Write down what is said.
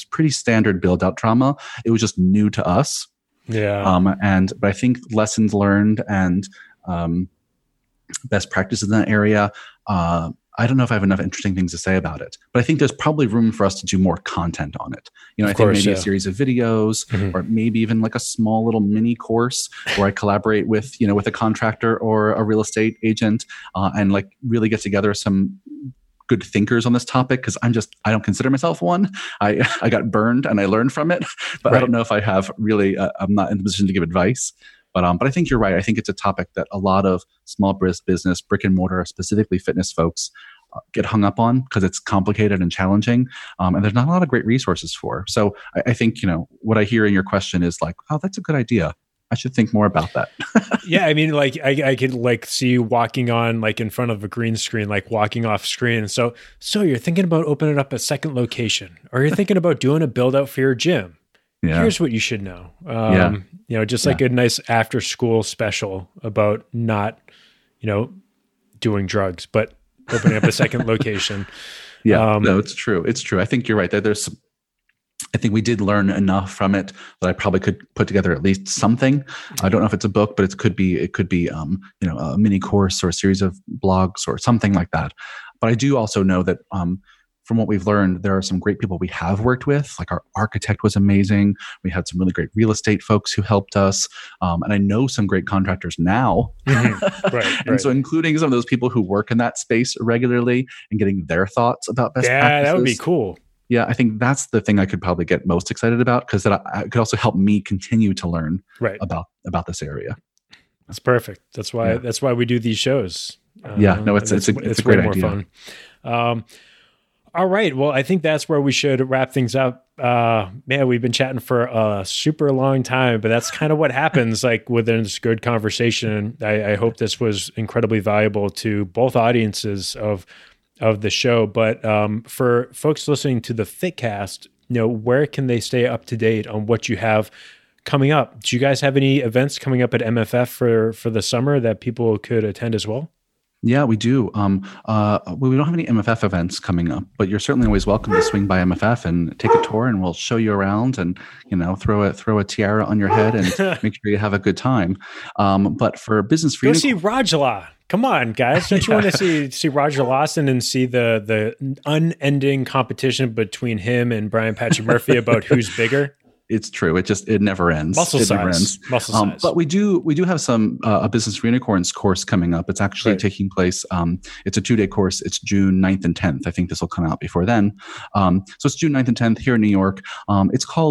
was pretty standard build out drama. It was just new to us. Yeah. Um, and but I think lessons learned and um, best practices in that area. Uh, I don't know if I have enough interesting things to say about it, but I think there's probably room for us to do more content on it. You know, Of I think course, maybe yeah. a series of videos Mhm. or maybe even like a small little mini course where I collaborate with, you know, with a contractor or a real estate agent uh, and like really get together some good thinkers on this topic because I'm just I don't consider myself one. I I got burned and I learned from it, but I don't know if I have really. Uh, I'm not in the position to give advice. But um, but I think you're right. I think it's a topic that a lot of small business, brick and mortar, specifically fitness folks, uh, get hung up on because it's complicated and challenging, um, and there's not a lot of great resources for. So I, I think you know what I hear in your question is like, oh, that's a good idea. I should think more about that. yeah, I mean, like I, I could like see you walking on like in front of a green screen, like walking off screen. So, so you're thinking about opening up a second location, or you're thinking about doing a build out for your gym. Yeah. Here's what you should know. Um, Yeah. You know, just like a nice after school special about not, you know, doing drugs, but opening up a second location. Yeah, Um, no, it's true. It's true. I think you're right. There, there's, some, I think we did learn enough from it that I probably could put together at least something. I don't know if it's a book, but it could be, it could be, um, you know, a mini course or a series of blogs or something like that. But I do also know that, um, from what we've learned, there are some great people we have worked with. Like our architect was amazing. We had some really great real estate folks who helped us, um, and I know some great contractors now. Mhm. Right, and right. so, including some of those people who work in that space regularly and getting their thoughts about best yeah, practices. that would be cool. Yeah, I think that's the thing I could probably get most excited about because that I, it could also help me continue to learn Right. about about this area. That's perfect. That's why Yeah. that's why we do these shows. Yeah, Um, no, it's- and it's a- it's a great idea. Um, all right. Well, I think that's where we should wrap things up. Uh, man, we've been chatting for a super long time, but that's kind of what happens like within this good conversation. I, I hope this was incredibly valuable to both audiences of of the show. But um, for folks listening to the Fitcast, you know, where can they stay up to date on what you have coming up? Do you guys have any events coming up at MFF for for the summer that people could attend as well? Yeah, we do. Um, uh, we we don't have any MFF events coming up, but you're certainly always welcome to swing by MFF and take a tour, and we'll show you around, and you know, throw a throw a tiara on your head, and make sure you have a good time. Um, but for business for Go see Rajala. Come on, guys! Don't you want to see see Roger Lawson and see the the unending competition between him and Brian Patrick Murphy about who's bigger? It's true. It just it never ends. Muscle it size. never ends. Muscle Um, size. but we do we do have some uh, a business for unicorns course coming up. It's actually Right. taking place. Um, it's a two day course. It's June 9th and 10th. I think this will come out before then. Um, so it's June 9th and 10th here in New York. Um, it's called